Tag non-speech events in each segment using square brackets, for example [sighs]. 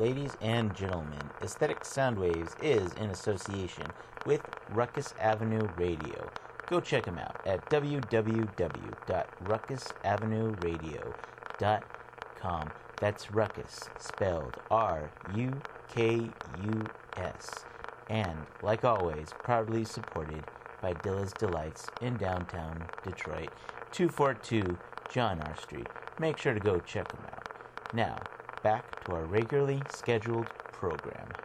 Ladies and gentlemen, Aesthetic Soundwaves is in association with Ruckus Avenue Radio. Go check them out at www.ruckusavenueradio.com. That's Ruckus, spelled R U K U S. And, like always, proudly supported by Dilla's Delights in downtown Detroit, 242 John R. Street. Make sure to go check them out. Now, to our regularly scheduled program.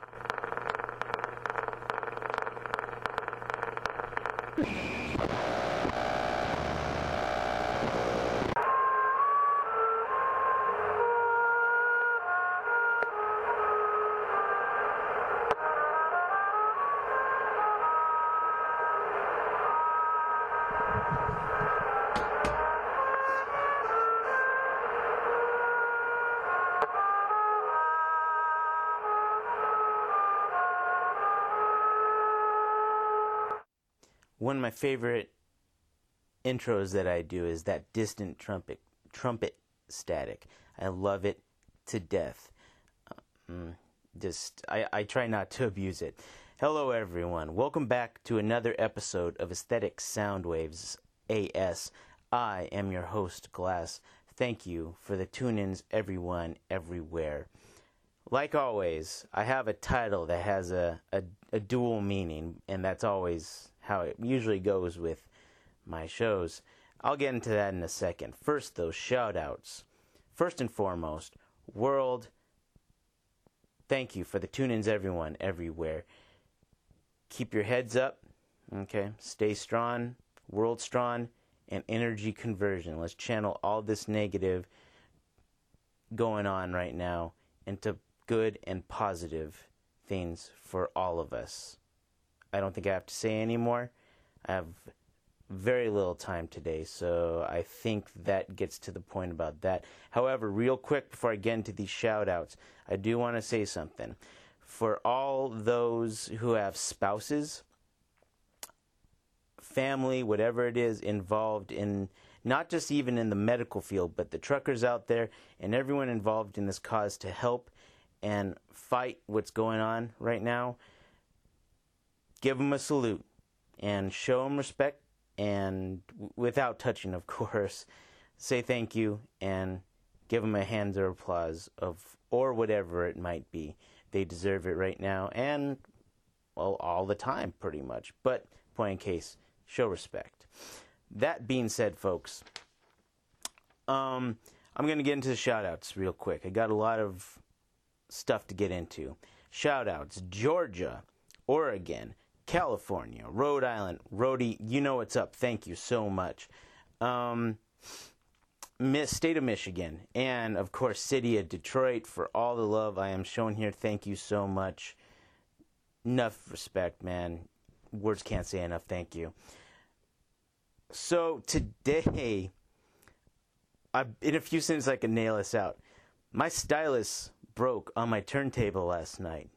My favorite intros that I do is that distant trumpet trumpet static. I love it to death. Um, just I, I try not to [laughs] abuse it. Hello everyone. Welcome back to another episode of Aesthetic Soundwaves AS. I am your host Glas. Thank you for the tune-ins everyone everywhere. Like always, I have a title that has a, a, a dual meaning, and that's always how it usually goes with my shows. I'll get into that in a second. First, those shout outs. First and foremost, world, thank you for the tune ins, everyone, everywhere. Keep your heads up, okay? Stay strong, world strong, and energy conversion. Let's channel all this negative going on right now into good and positive things for all of us. I don't think I have to say anymore. I have very little time today, so I think that gets to the point about that. However, real quick before I get into these shout outs, I do want to say something. For all those who have spouses, family, whatever it is involved in not just even in the medical field, but the truckers out there and everyone involved in this cause to help and fight what's going on right now give them a salute and show them respect and without touching of [laughs] course say thank you and give them a hand or applause of or whatever it might be. They deserve it right now and well all the time pretty much. But point in case show respect. That being said folks um, i'm going to get into the shout outs real quick. I got a lot of stuff to get into. Shout outs georgia oregon California, Rhode Island, Rhody, you know what's up. Thank you so much. Um, Miss State of Michigan, and of course, City of Detroit for all the love I am shown here. Thank you so much. Enough respect, man. Words can't say enough. Thank you. So today, I, in a few sentences, I can nail this out. My stylus broke on my turntable last night.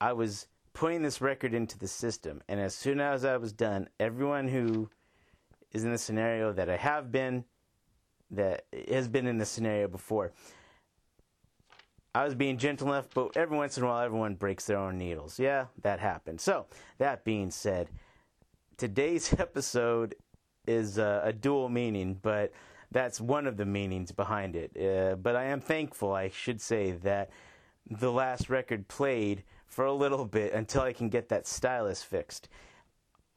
I was putting this record into the system. And as soon as I was done, everyone who is in the scenario that I have been, that has been in the scenario before, I was being gentle enough, but every once in a while, everyone breaks their own needles. Yeah, that happened. So, that being said, today's [laughs] episode is uh, a dual meaning, but that's one of the meanings behind it. Uh, but I am thankful, I should say, that the last record played for a little bit until I can get that stylus fixed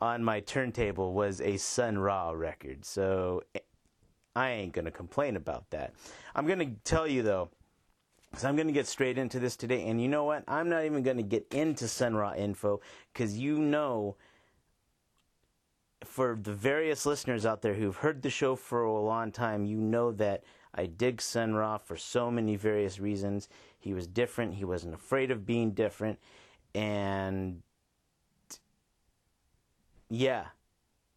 on my turntable was a Sun Ra record. So eh, I ain't to complain about that. I'm to tell you though, because I'm to get straight into this today. And you know what? I'm not even to get into Sun Ra info because you know, for the various listeners out there who've heard the show for a long time, you know that I dig Sun Ra for so many various reasons. He was different. He wasn't afraid of being different. And yeah,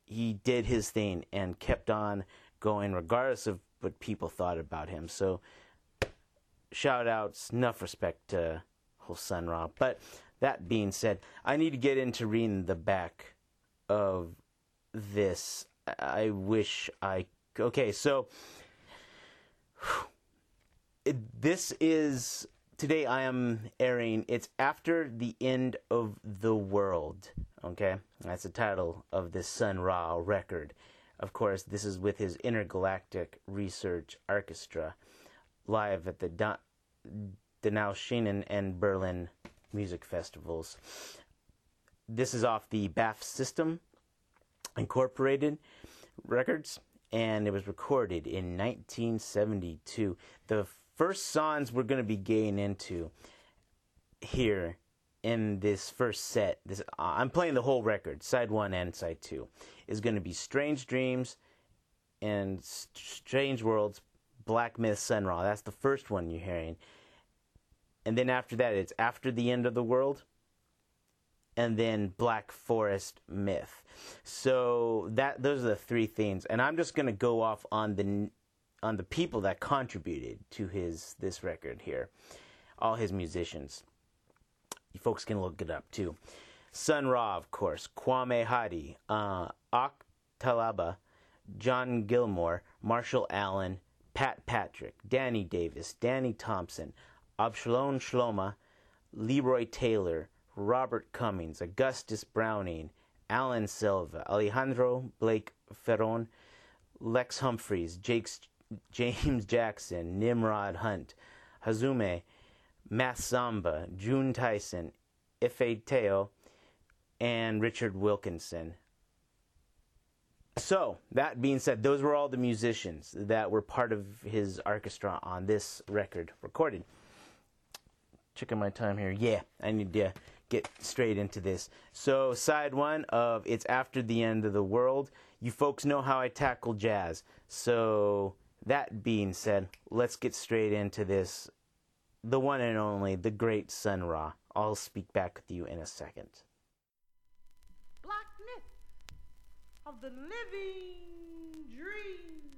he did his thing and kept on going regardless of what people thought about him. So shout outs, enough respect to whole Ra. But that being said, I need to get into reading the back of this. I wish I okay, so [sighs] it, this is today I am airing It's After the End of the World. Okay? That's the title of this Sun Ra record. Of course, this is with his Intergalactic Research Orchestra live at the da- Donaueschingen and Berlin music festivals. This is off the BASF System Incorporated Records, and it was recorded in 1972. The first songs we're going to be getting into here in this first set, this uh, I'm playing the whole record, side one and side two, is going to be Strange Dreams and Strange Worlds, Black Myth, Sun Ra. That's the first one you're hearing. And then after that, it's After the End of the World, and then Black Forest Myth. So that those are the three themes, and I'm just going to go off on the on the people that contributed to his this record here, all his musicians. You folks can look it up too. Sun Ra, of course, Kwame Hadi, uh, Ak Talaba, John Gilmore, Marshall Allen, Pat Patrick, Danny Davis, Danny Thompson, Abshalom Shloma, Leroy Taylor, Robert Cummings, Augustus Browning, Alan Silva, Alejandro Blake Ferron, Lex Humphries, Jakes, James Jackson, Nimrod Hunt, Hazume, Massamba, June Tyson, Ife Tayo, and Richard Wilkinson. So, that being said, those were all the musicians that were part of his orchestra on this record recorded. Checking my time here. Yeah, I need to get straight into this. So, side one of It's After the End of the World. You folks know how I tackle jazz. So, that being said, let's get straight into this. The one and only, the great Sun Ra. I'll speak back with you in a second. Black myth of the living dream.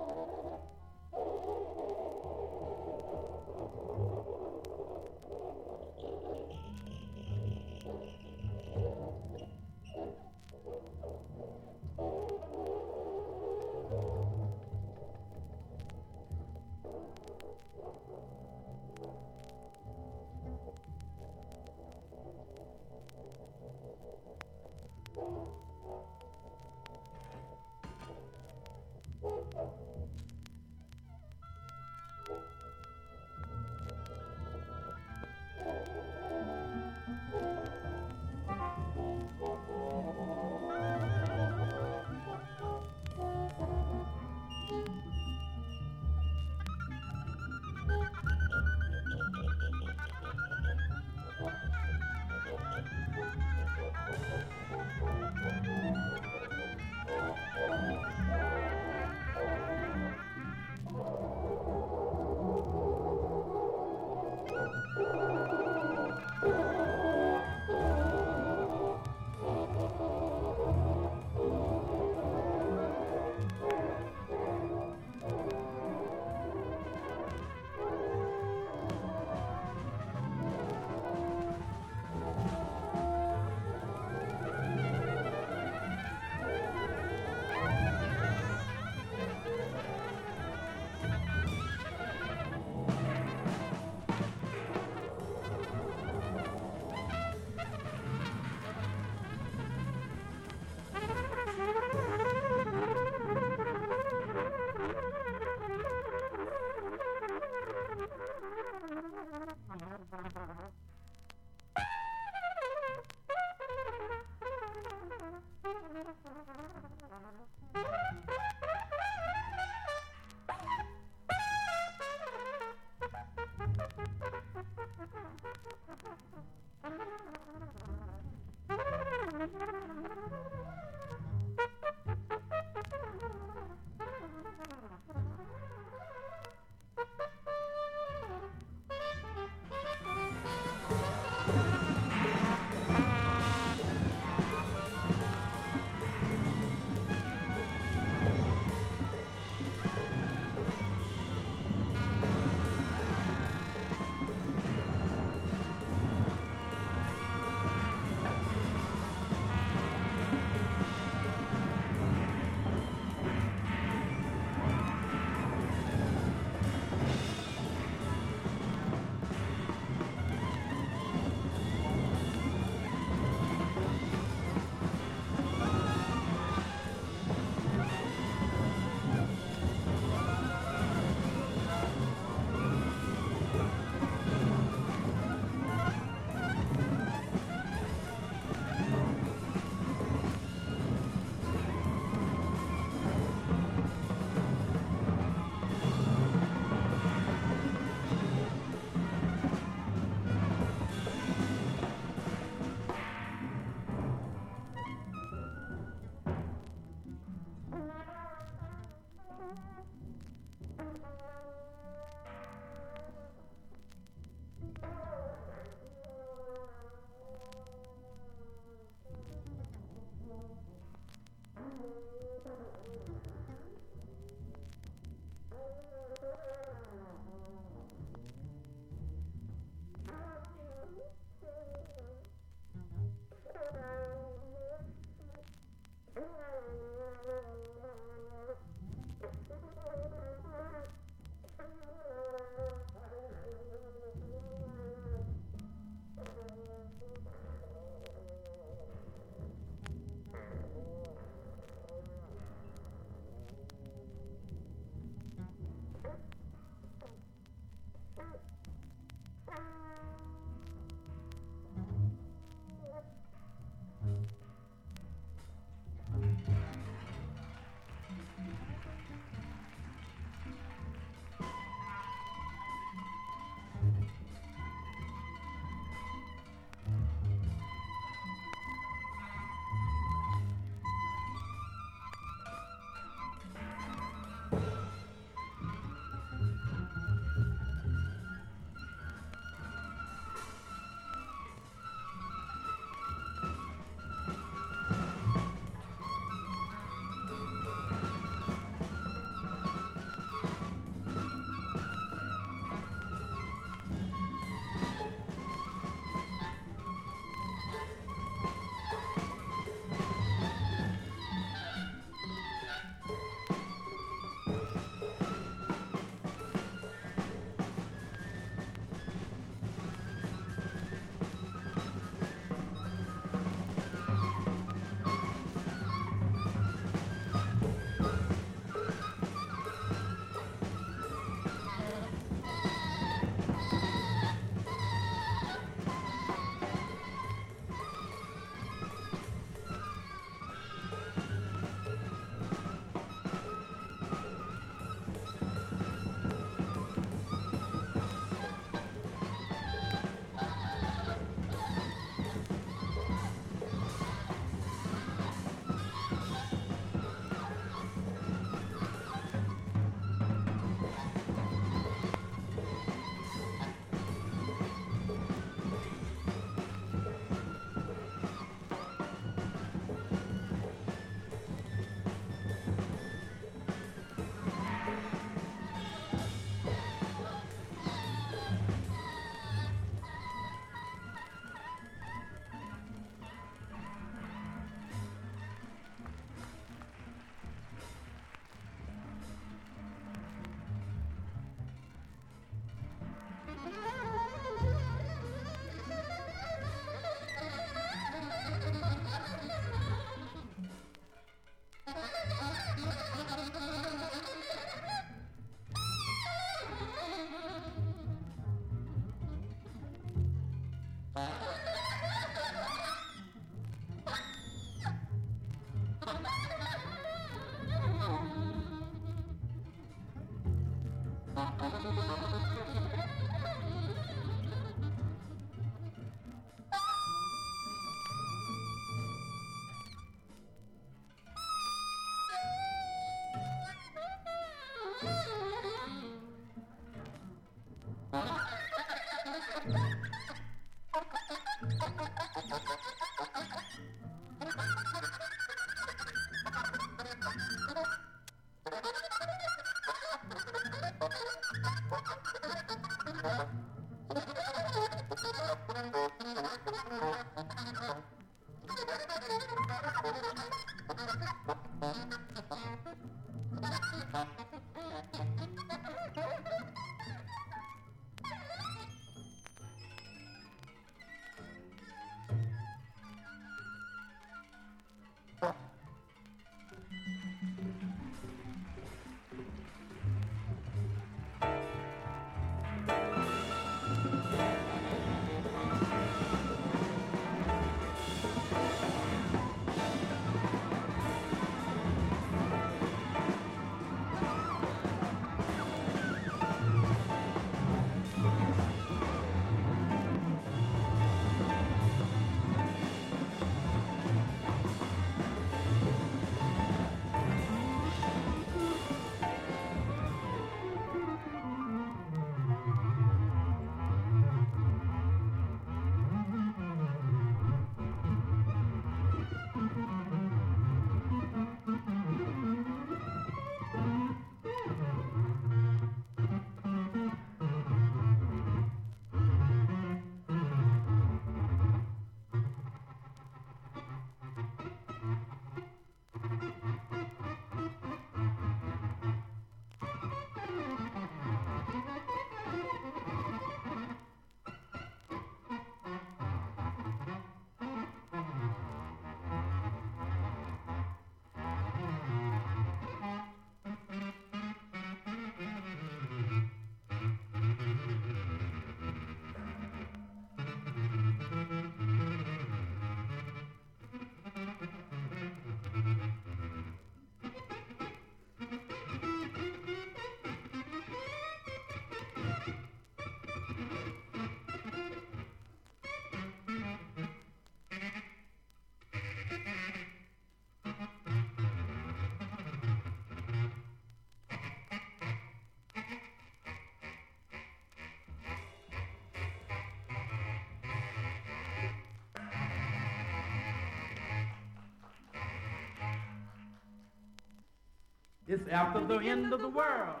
It's after the end of the world.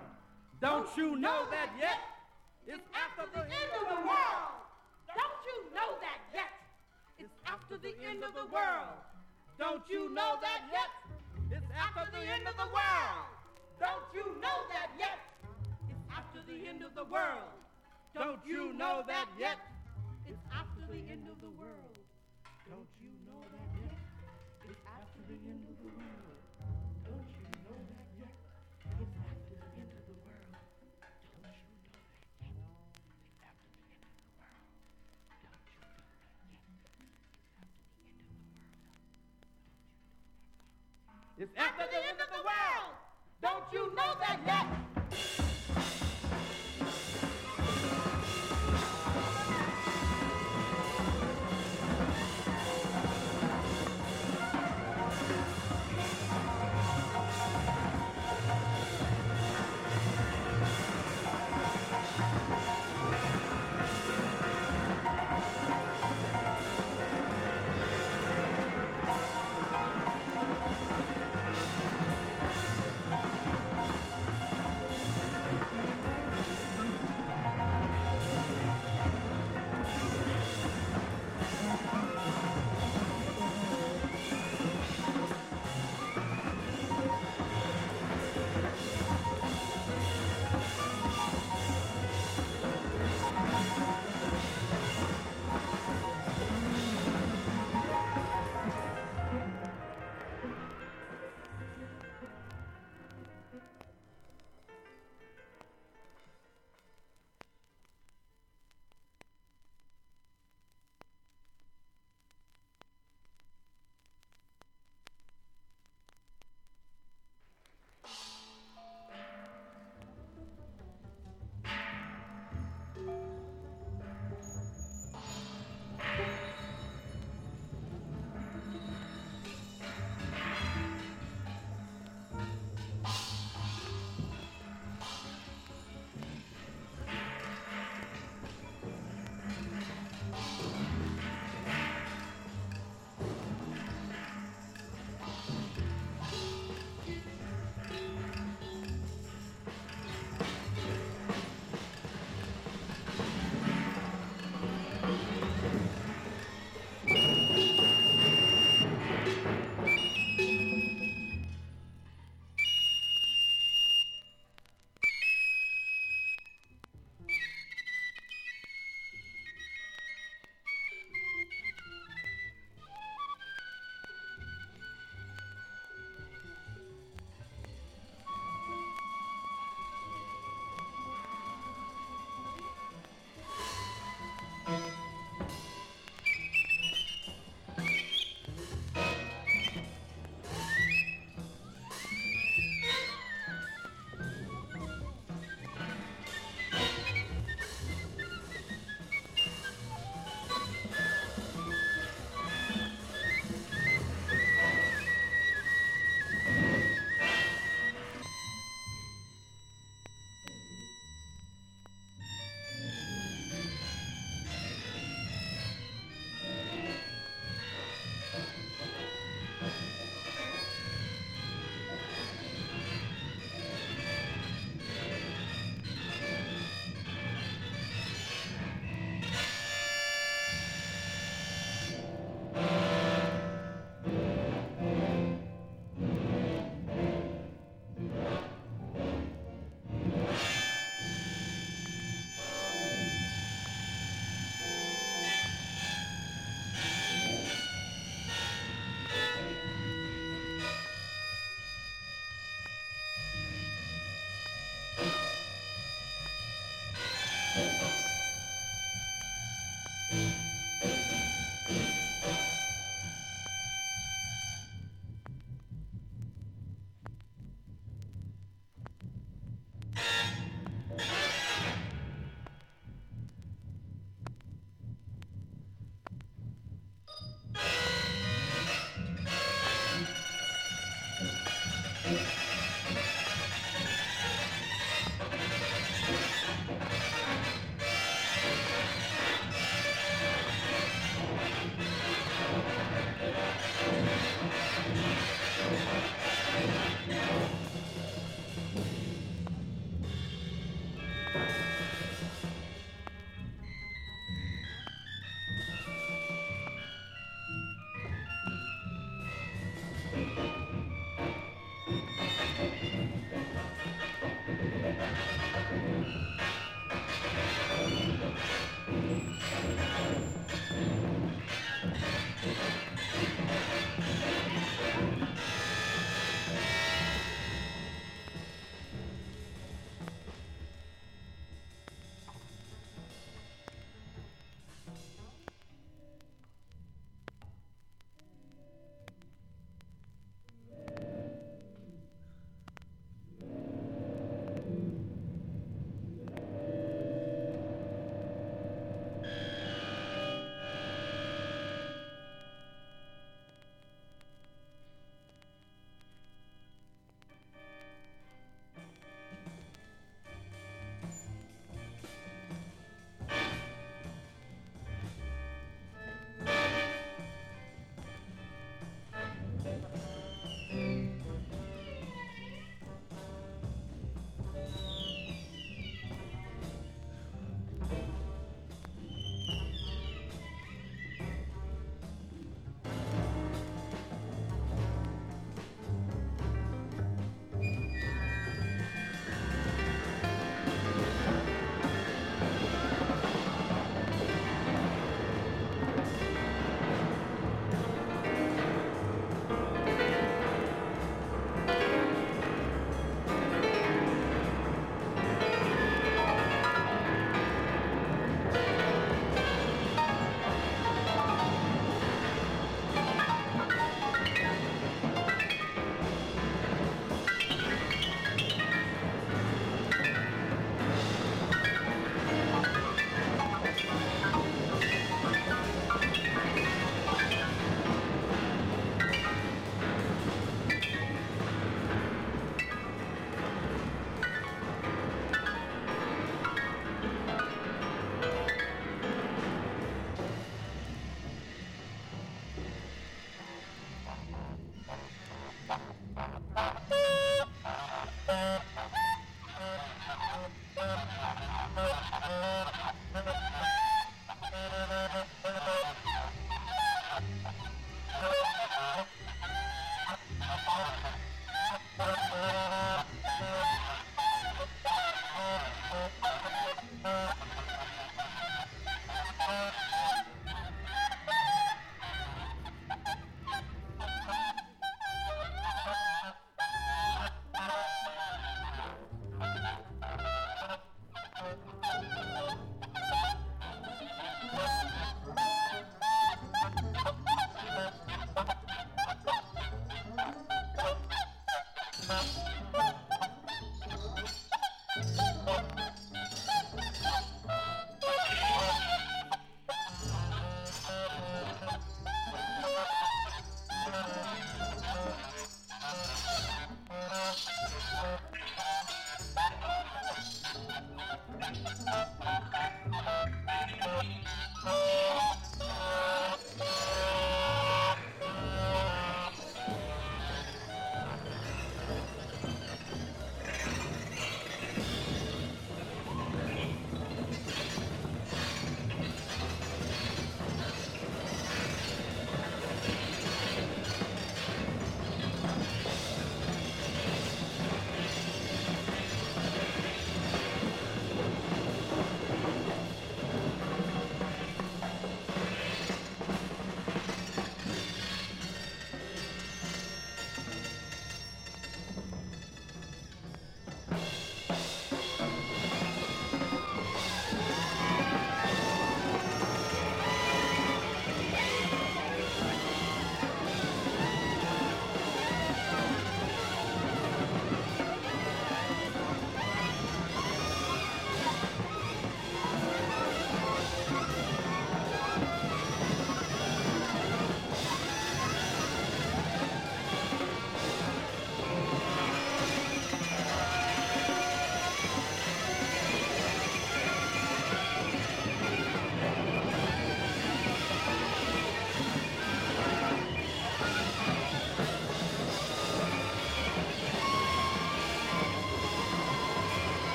Don't you know that yet? It's after the end of the world. Don't you know that yet? It's after the end of the world. Don't you know that yet? It's after the end of the world. Don't you know that yet? It's after the end of the world. Don't you know that yet? It's after the end of the world. Don't you It's after the end of the world. Don't you know that yet?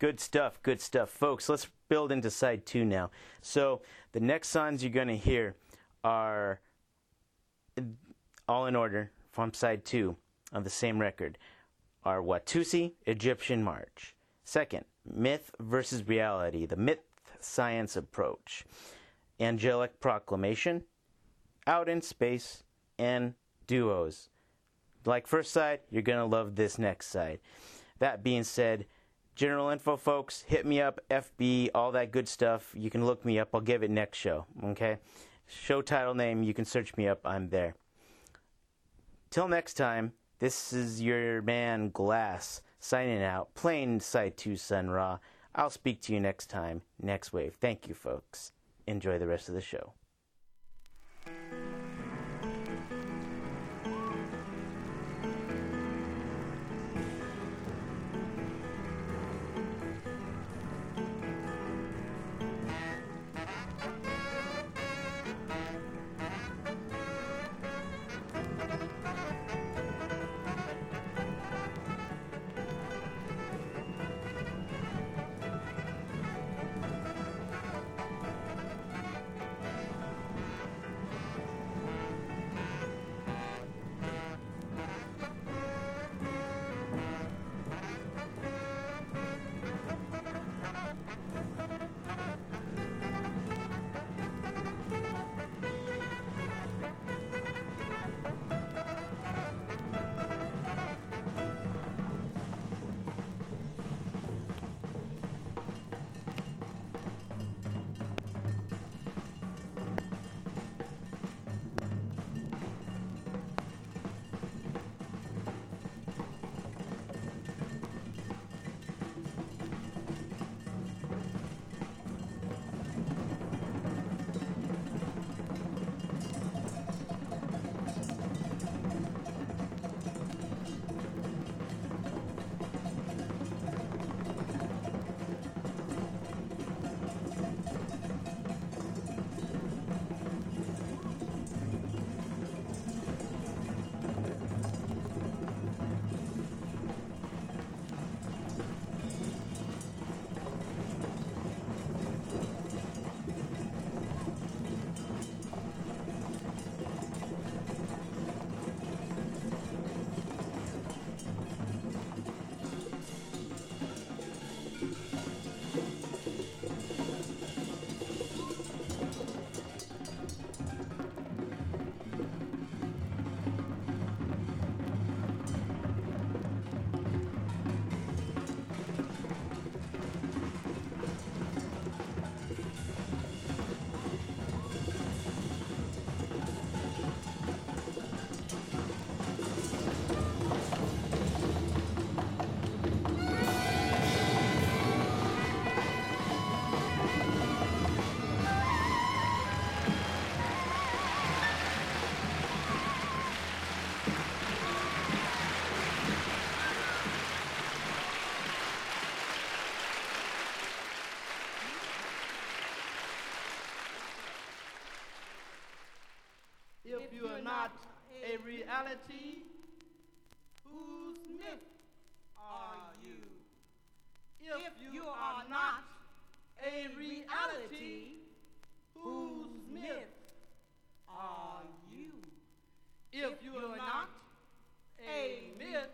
Good stuff, good stuff. Folks, let's build into side two now. So, the next songs you're going to hear are all in order from side two of the same record are Watusi, Egyptian March. Second, Myth versus Reality, the myth science approach. Angelic Proclamation, Out in Space, and Duos. Like first side, you're going to love this next side. That being said, general info, folks, hit me up, FB, all that good stuff. You can look me up. I'll give it next show, okay? Show title name, you can search me up. I'm there. Till next time, this is your man Glas signing out, playing Side 2 Sun Ra. I'll speak to you next time, next wave. Thank you, folks. Enjoy the rest of the show. If you are not a reality, whose myth are you? If you are not a reality, whose myth are you? If you are not a myth,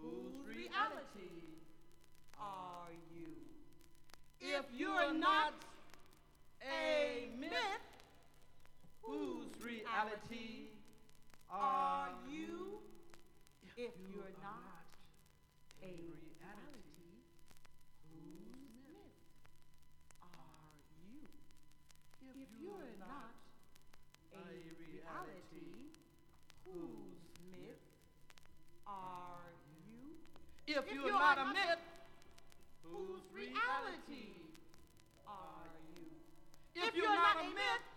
whose reality are you? If you are not a myth, whose reality are you? If you're not a reality, whose myth are you? If you're not a reality, whose myth are you? If you're not a myth, whose reality are you? If you're not a myth,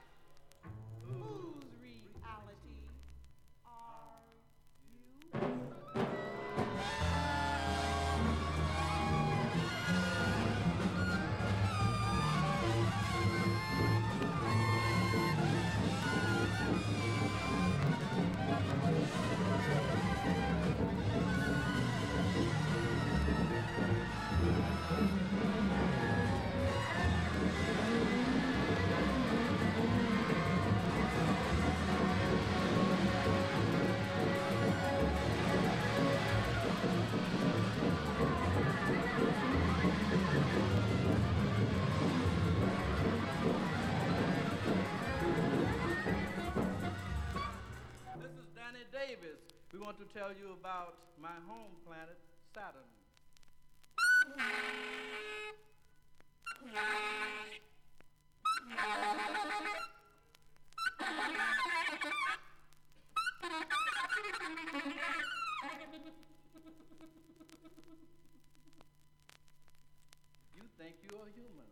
want to tell you about my home planet, Saturn. You think you're human.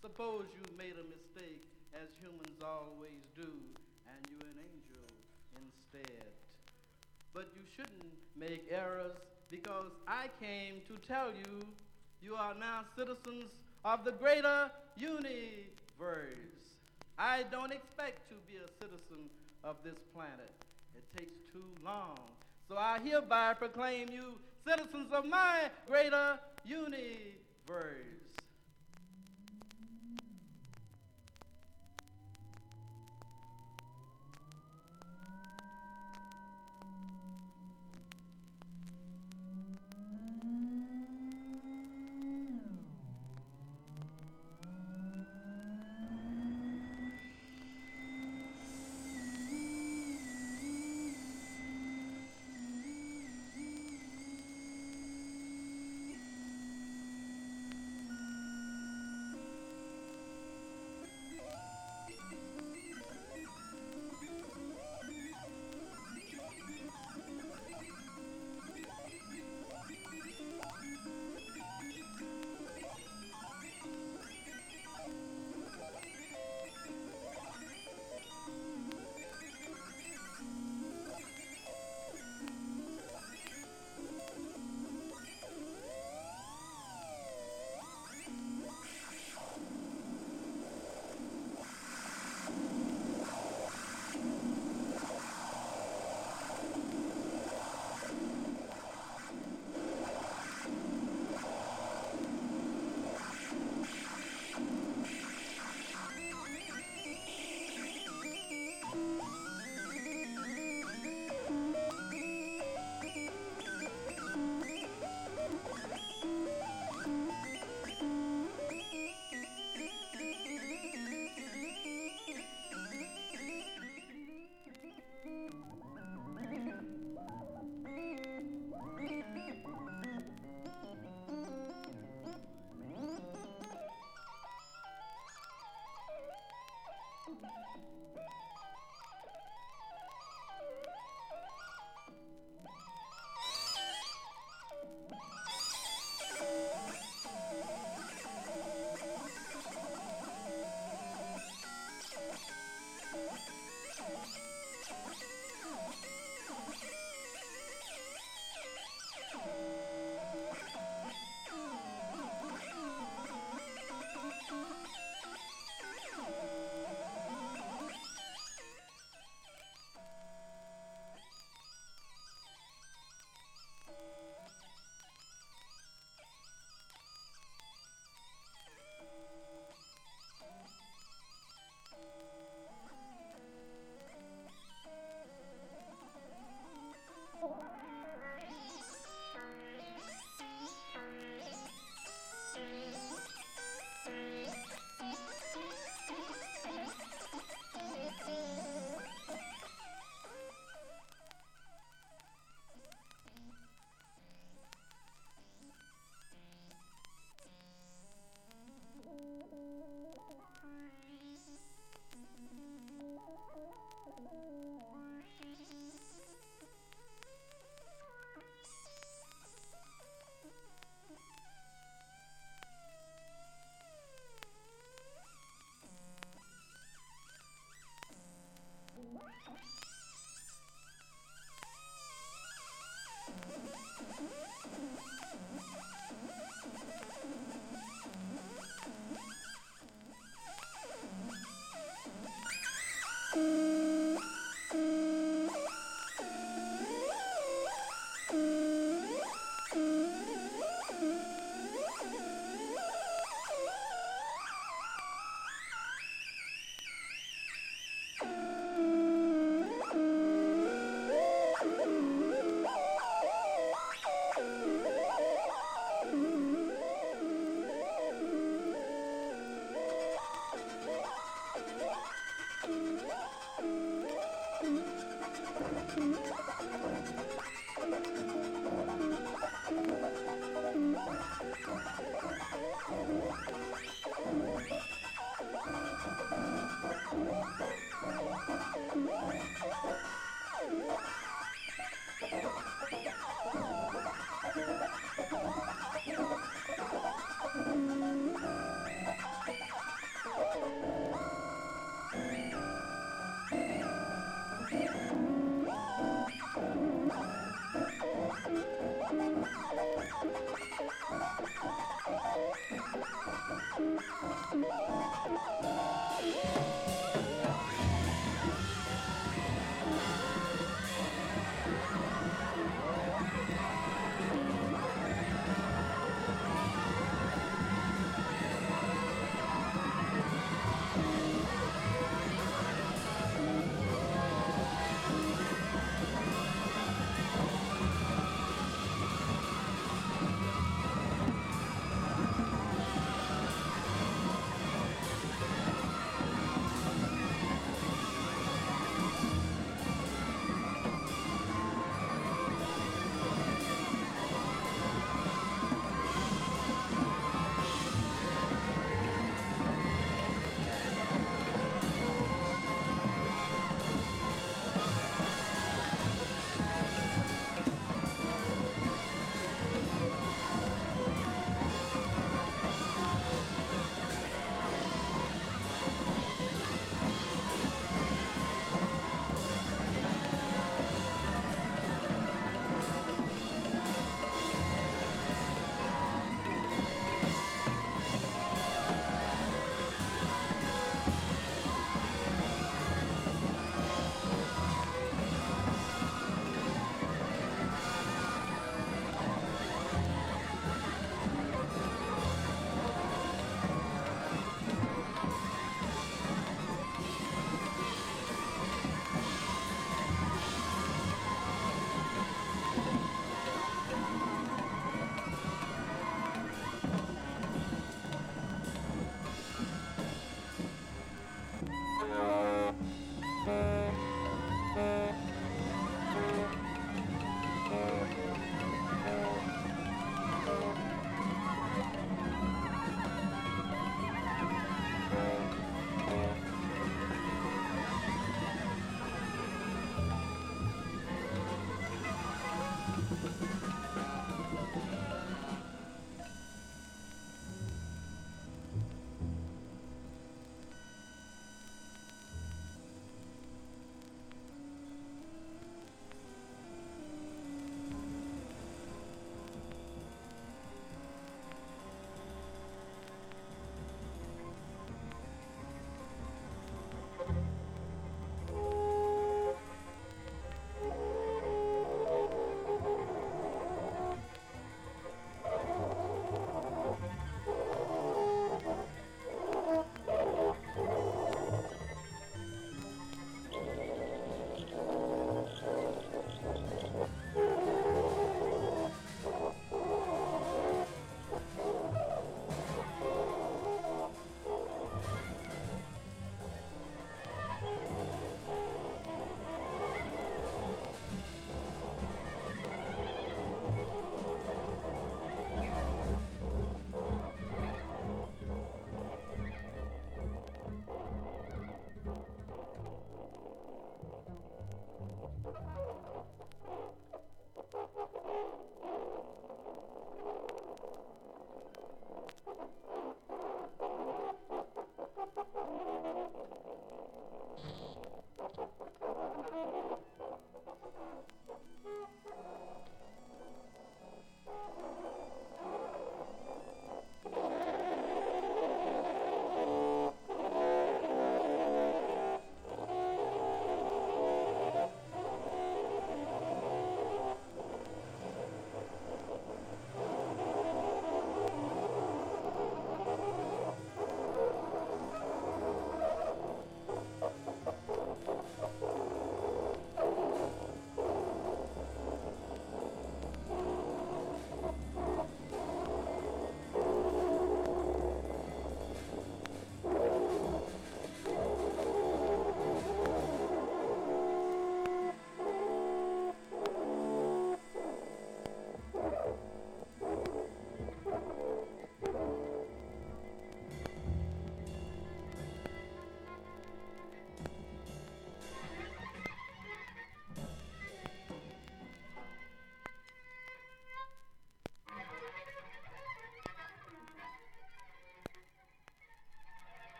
Suppose you made a mistake, as humans always do, and you're an angel instead. But you shouldn't make errors because I came to tell you you are now citizens of the greater universe. I don't expect to be a citizen of this planet. It takes too long. So I hereby proclaim you citizens of my greater universe.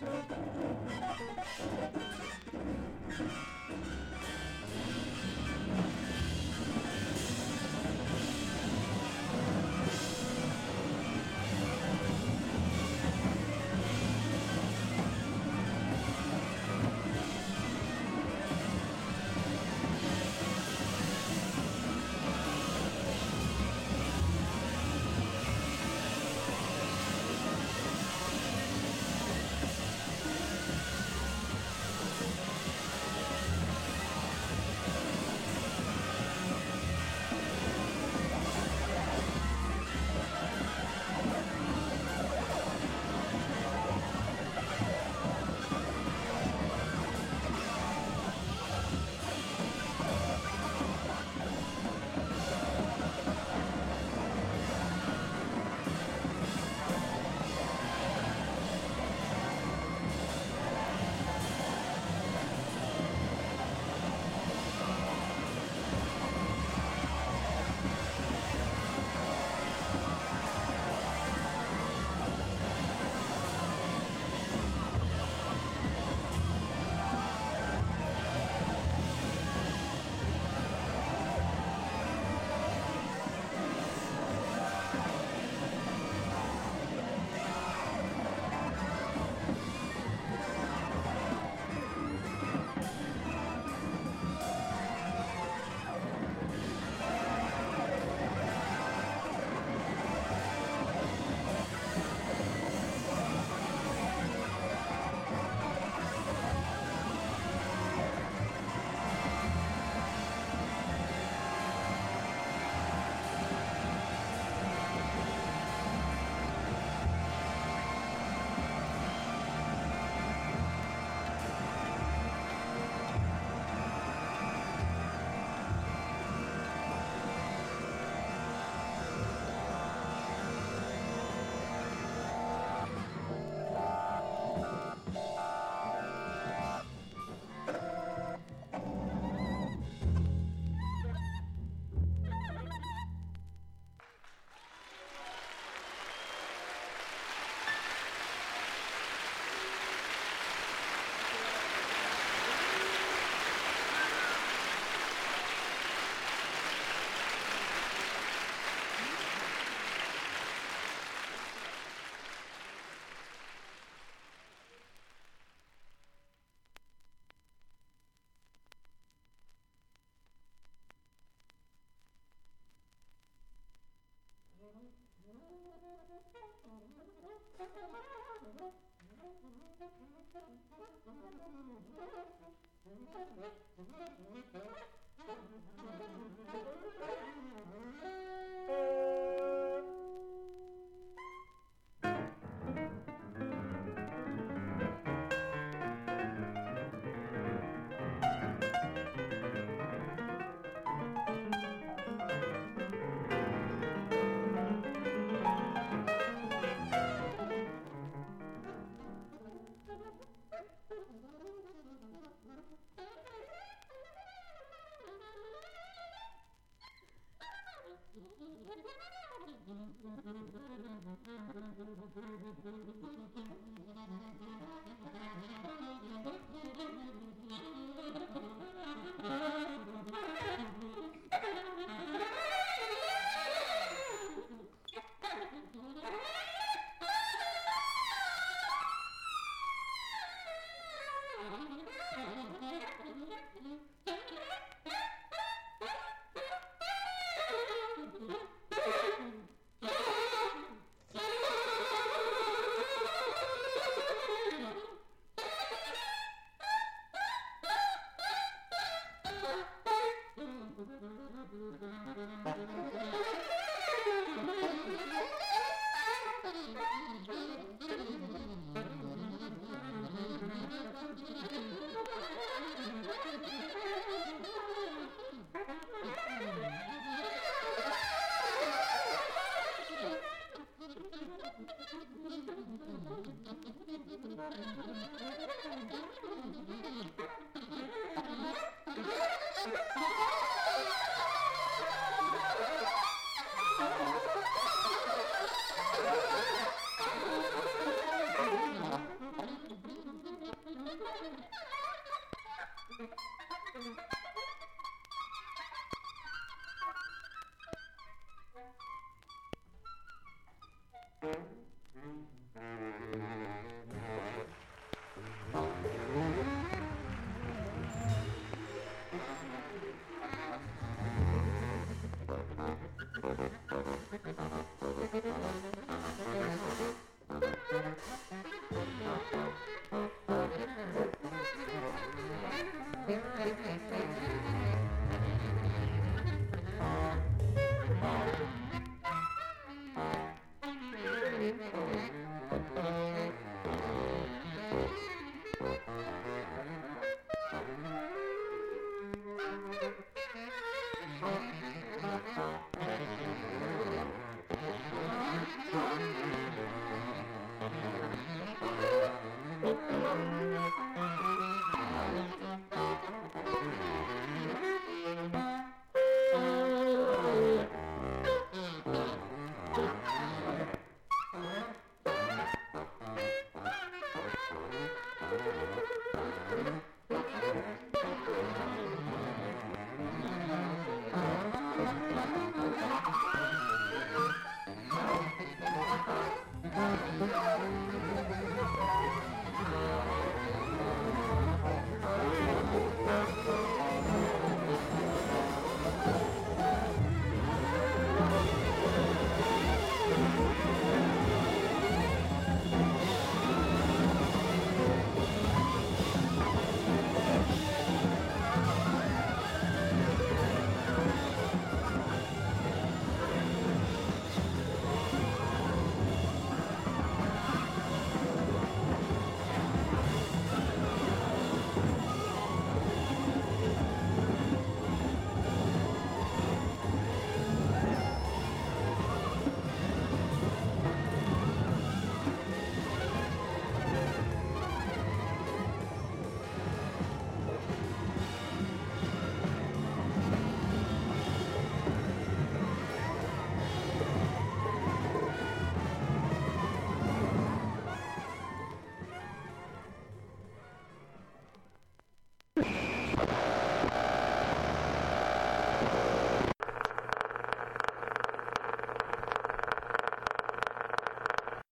Thank you.